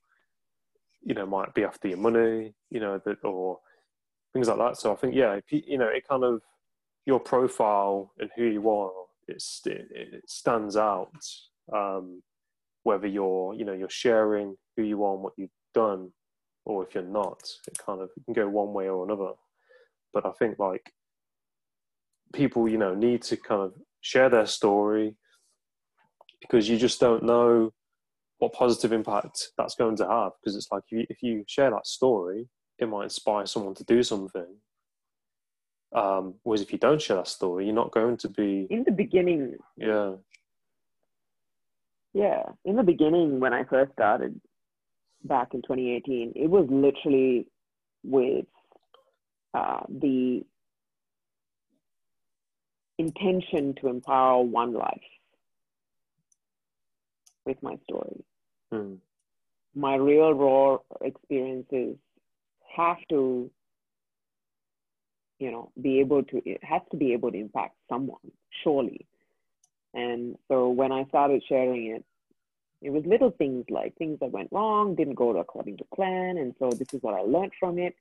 S3: you know, might be after your money, you know, that or things like that. So I think yeah, you know, it kind of your profile and who you are, it's, it, it stands out. Um, whether you're you know you're sharing who you are and what you've done, or if you're not, it kind of can go one way or another but I think like people, you know, need to kind of share their story because you just don't know what positive impact that's going to have. Because it's like if you, if you share that story, it might inspire someone to do something. Um, whereas if you don't share that story, you're not going to be
S2: in the beginning.
S3: Yeah.
S2: Yeah, in the beginning when I first started back in 2018, it was literally with uh, the intention to empower one life with my story.
S3: Mm.
S2: My real raw experiences have to, you know, be able to, it has to be able to impact someone, surely. And so when I started sharing it, it was little things like things that went wrong, didn't go according to plan. And so this is what I learned from it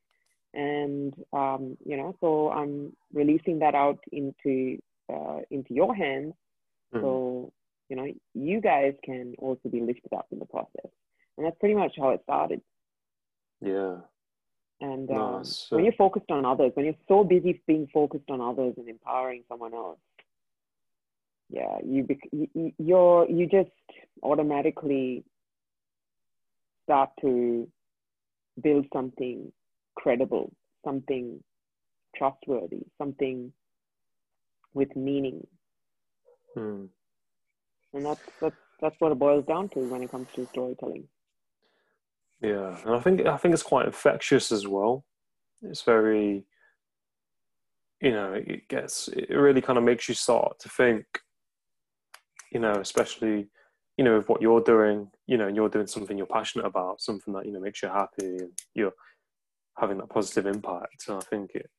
S2: and um, you know so i'm releasing that out into uh, into your hands. Mm-hmm. so you know you guys can also be lifted up in the process. And that's pretty much how it started.
S3: Yeah.
S2: And um, when you're focused on others when you're so busy being focused on others and empowering someone else yeah you, you you're you just automatically start to build something credible, something trustworthy, something with meaning.
S3: Hmm.
S2: And that's, that's, that's what it boils down to when it comes to storytelling.
S3: Yeah, and I think I think it's quite infectious as well. It's very, you know, it gets it really kind of makes you start to think, you know, especially, you know, with what you're doing, you know, and you're doing something you're passionate about, something that you know makes you happy, and you're having that positive impact. And I think it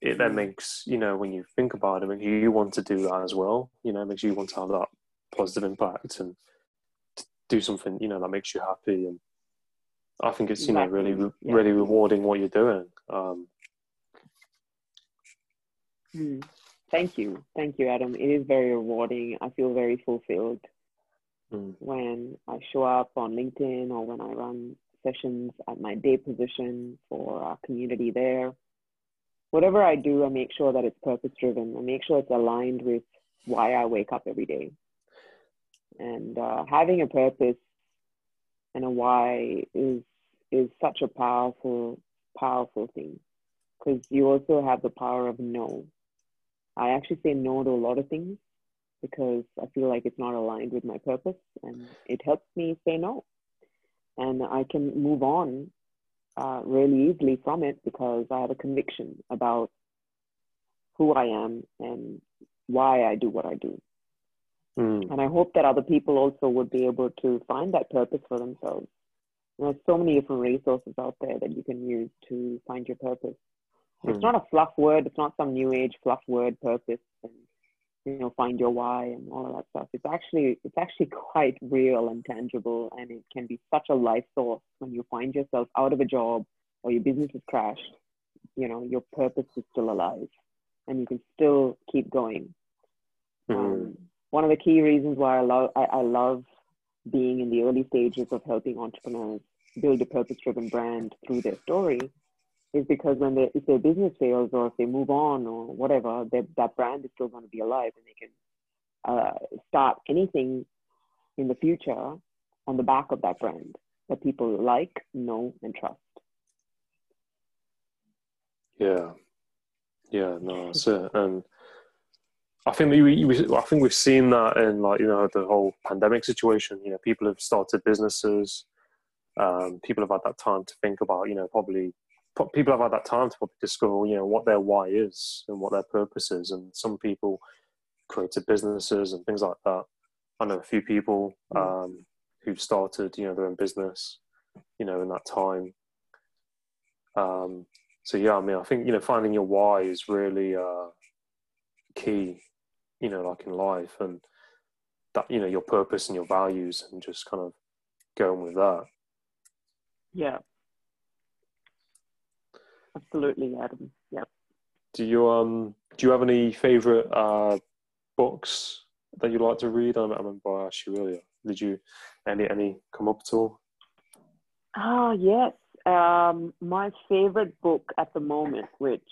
S3: it then makes you know when you think about it, mean, you want to do that as well. You know, it makes you want to have that positive impact and do something you know that makes you happy and I think it's you know really yeah. really rewarding what you're doing. Um,
S2: hmm. Thank you, thank you, Adam. It is very rewarding. I feel very fulfilled mm. when I show up on LinkedIn or when I run sessions at my day position for our community there. Whatever I do, I make sure that it's purpose driven. I make sure it's aligned with why I wake up every day. And uh, having a purpose and a why is is such a powerful, powerful thing because you also have the power of no. I actually say no to a lot of things because I feel like it's not aligned with my purpose and it helps me say no. And I can move on uh, really easily from it because I have a conviction about who I am and why I do what I do. Mm. And I hope that other people also would be able to find that purpose for themselves there's so many different resources out there that you can use to find your purpose. It's hmm. not a fluff word. It's not some new age fluff word purpose and you know find your why and all of that stuff. It's actually it's actually [LAUGHS] quite real and tangible, and it can be such a life source when you find yourself out of a job or your business has crashed. You know your purpose is still alive, and you can still keep going. Mm. Um, one of the key reasons why I love I, I love being in the early stages of helping entrepreneurs build a purpose driven brand through their story is because when they if their business fails or if they move on or whatever, that brand is still going to be alive and they can uh, start anything in the future on the back of that brand that people like, know, and trust.
S3: Yeah, yeah, no, that's it. And I think we, we, I think we've seen that in like you know the whole pandemic situation. You know, people have started businesses. Um, people have had that time to think about. You know, probably people have had that time to probably discover you know what their why is and what their purpose is. And some people created businesses and things like that. I know a few people mm. um, who've started you know their own business. You know, in that time. Um, so yeah, I mean, I think you know finding your why is really uh, key you know, like in life and that, you know, your purpose and your values and just kind of going with that.
S2: Yeah. Absolutely, Adam. Yep.
S3: Do you um do you have any favorite uh books that you like to read? I remember I asked you earlier. Did you any any come up at all?
S2: Oh yes. Um my favorite book at the moment, which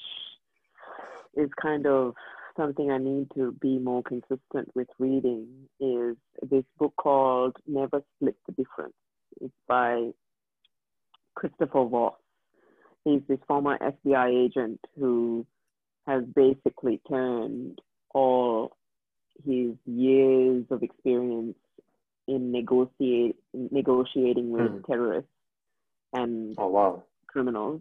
S2: is kind of something I need to be more consistent with reading is this book called Never Split the Difference. It's by Christopher Voss. He's this former FBI agent who has basically turned all his years of experience in negotiate, negotiating with mm. terrorists and
S3: oh, wow.
S2: criminals.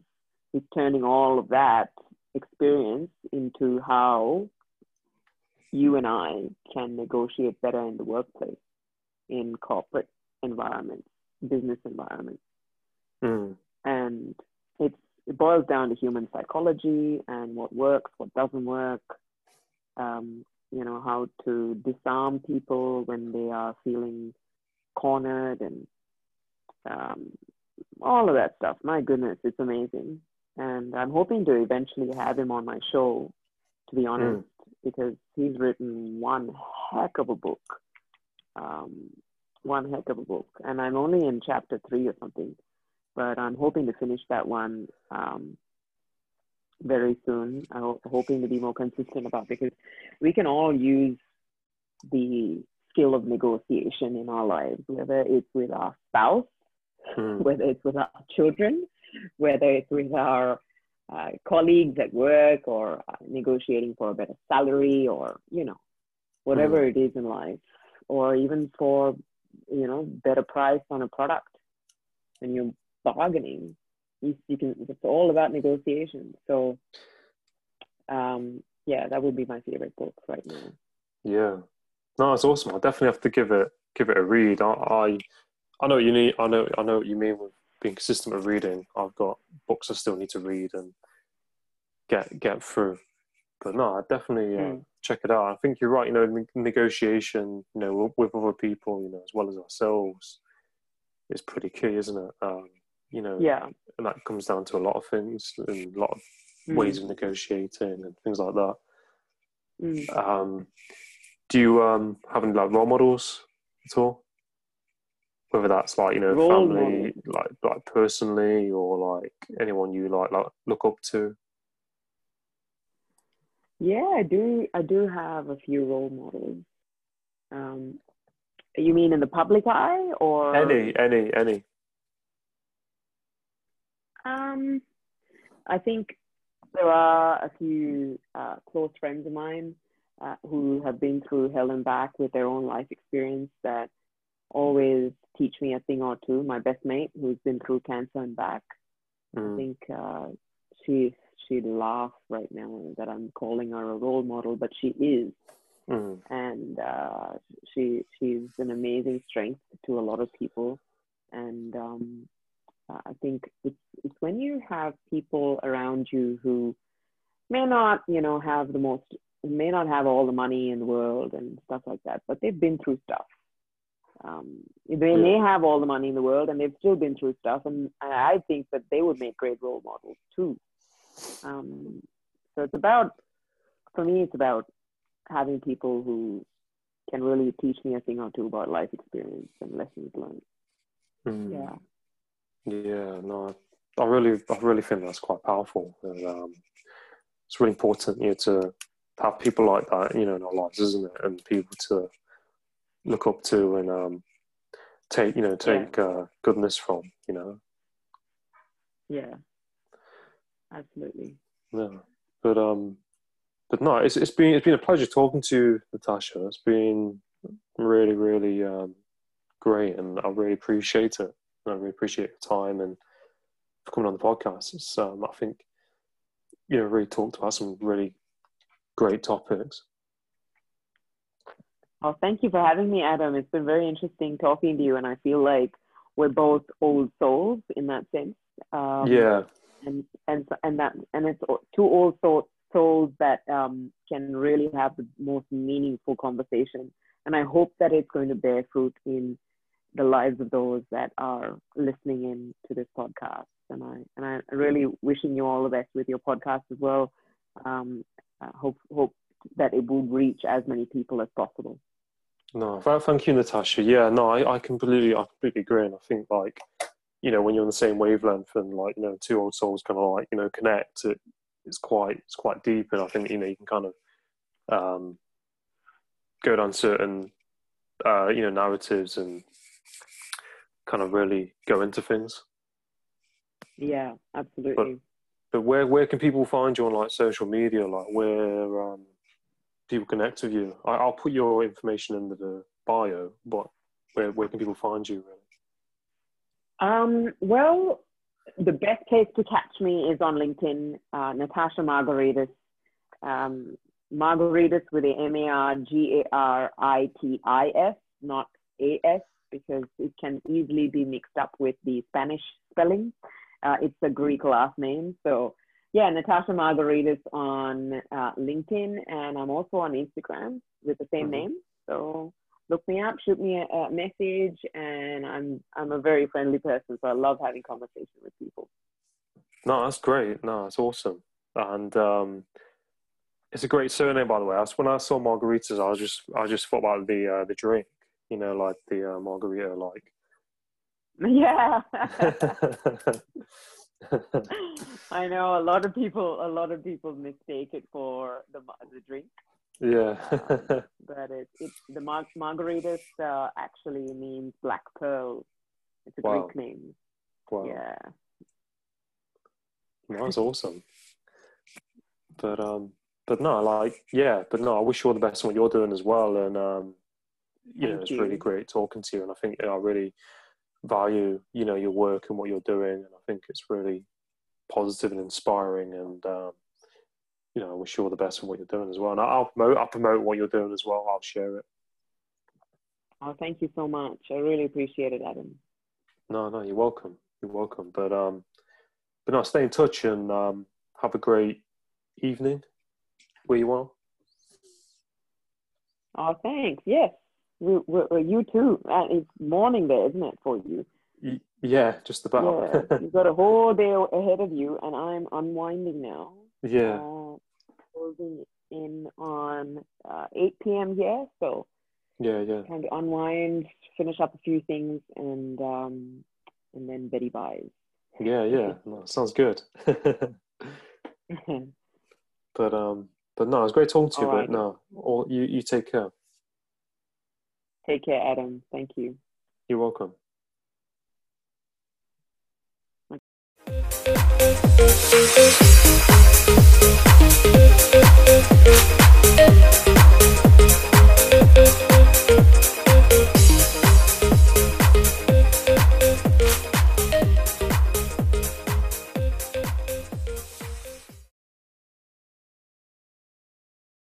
S2: He's turning all of that experience into how you and I can negotiate better in the workplace, in corporate environments, business environments. Mm. And it's, it boils down to human psychology and what works, what doesn't work, um, you know, how to disarm people when they are feeling cornered and um, all of that stuff. My goodness, it's amazing. And I'm hoping to eventually have him on my show, to be honest. Mm because he's written one heck of a book. Um, one heck of a book. And I'm only in chapter three or something, but I'm hoping to finish that one um, very soon. I'm hoping to be more consistent about because we can all use the skill of negotiation in our lives, whether it's with our spouse, hmm. [LAUGHS] whether it's with our children, whether it's with our uh, colleagues at work or uh, negotiating for a better salary or you know whatever
S3: Mm.
S2: it is in life or even for you know better price on a product when you're bargaining you, you can it's all about negotiation so um yeah that would be my favorite book right now
S3: Yeah, no, it's awesome. I definitely have to give it give it a read. I, I I know what you need. I know I know what you mean with being consistent with reading. I've got books I still need to read and get get through. But no, I definitely uh,
S2: Mm.
S3: check it out. I think you're right. You know, ne- negotiation. You know, with, with other people. You know, as well as ourselves, is pretty key, isn't it? Um, you know,
S2: yeah
S3: and that comes down to a lot of things and a lot of
S2: Mm.
S3: ways of negotiating and things like that.
S2: Mm.
S3: Um, do you um, have any like role models at all? Whether that's like you know
S2: Role
S3: family, like like personally, or like anyone you like like look up to.
S2: Yeah, I do. I do have a few role models. Um, you mean in the public eye, or
S3: Any, any, any.
S2: Um, I think there are a few uh, close friends of mine uh, who have been through hell and back with their own life experience that always teach me a thing or two. My best mate, who's been through cancer and back, I
S3: Mm,
S2: think uh, she she'd laugh right now that I'm calling her a role model, but she is,
S3: mm,
S2: and uh, she she's an amazing strength to a lot of people, and um, uh, I think it's it's when you have people around you who may not you know have the most may not have all the money in the world and stuff like that, but they've been through stuff. Um, they may have all the money in the world and they've still been through stuff, and I think that they would make great role models too. Um, so it's about, for me, it's about having people who can really teach me a thing or two about life experience and lessons learned.
S3: mm.
S2: Yeah.
S3: Yeah, no, I really, I really think that's quite powerful, and um, it's really important, you know, to have people like that, you know, in our lives, isn't it? And people to look up to and um, take, you know, take uh, goodness from, you know.
S2: Yeah. Absolutely.
S3: Yeah, but um, but no, it's it's been it's been a pleasure talking to Natasha. It's been really, really um, great, and I really appreciate it. I really appreciate your time and for coming on the podcast. It's um, I think you know really talked about some really great topics.
S2: Oh, thank you for having me, Adam. It's been very interesting talking to you, and I feel like we're both old souls in that sense. Um,
S3: yeah,
S2: and and and that and it's two old soul, souls that um, can really have the most meaningful conversation. And I hope that it's going to bear fruit in the lives of those that are listening in to this podcast. And I and I really wishing you all the best with your podcast as well. Um, I hope hope that it will reach as many people as possible.
S3: no, th- thank you, Natasha. Yeah, no, I, I completely I completely agree, and I think like you know when you're on the same wavelength and like you know two old souls kind of like you know connect, it, it's quite it's quite deep, and I think you know you can kind of um, go down certain uh, you know narratives and kind of really go into things.
S2: Yeah, absolutely.
S3: But where where can people find you on like social media? Like where um, people connect with you? I, I'll put your information in the bio, but where where can people find you? Really?
S2: Um, well, the best place to catch me is on LinkedIn, uh, Natasha Margaritis. Um, Margaritis with a M A R G A R I T I S, not A S, because it can easily be mixed up with the Spanish spelling. Uh, it's a Greek last name. So, yeah, Natasha Margaritis on uh, LinkedIn, and I'm also on Instagram with the same
S3: Mhm.
S2: name. So, look me up, shoot me a, a message, and I'm I'm a very friendly person, so I love having conversation with people.
S3: No, that's great. No, it's awesome, and um, it's a great surname, by the way. I was, when I saw margaritas, I was just I just thought about the uh, the drink, you know, like the uh, margarita, like. [LAUGHS]
S2: Yeah, [LAUGHS] I know a lot of people. A lot of people mistake it for the the drink,
S3: yeah.
S2: but it it the mar- margaritas uh, actually means black pearl. It's a
S3: Wow.
S2: Greek name.
S3: wow.
S2: Yeah.
S3: No, that's awesome. but um, but no, like yeah, but no, I wish you all the best in what you're doing as well, and um, you
S2: Thank
S3: know, it's
S2: you.
S3: really great talking to you, and I think I really value you know your work and what you're doing, and I think it's really positive and inspiring, and um, you know, I wish you all the best in what you're doing as well, and I'll promote, I'll promote what you're doing as well. I'll share it.
S2: Oh, thank you so much. I really appreciate it, Adam.
S3: No, no, you're welcome. You're welcome. But um, but no, stay in touch and um, have a great evening where you are.
S2: Oh, thanks. Yes, we, we, you too. Uh, it's morning there, isn't it, for you?
S3: Yeah, just about.
S2: Yeah, [LAUGHS] you've got a whole day ahead of you, and I'm unwinding now.
S3: yeah,
S2: Uh, closing in on uh, 8 p.m. here, so
S3: yeah, yeah.
S2: Kind of unwind, finish up a few things, and um, and then Betty buys.
S3: Yeah, yeah. [LAUGHS] No, sounds good. [LAUGHS] but um, but no, it's great talking to you.
S2: All
S3: But
S2: right.
S3: no, all you you take care.
S2: Take care, Adam. Thank you.
S3: You're welcome.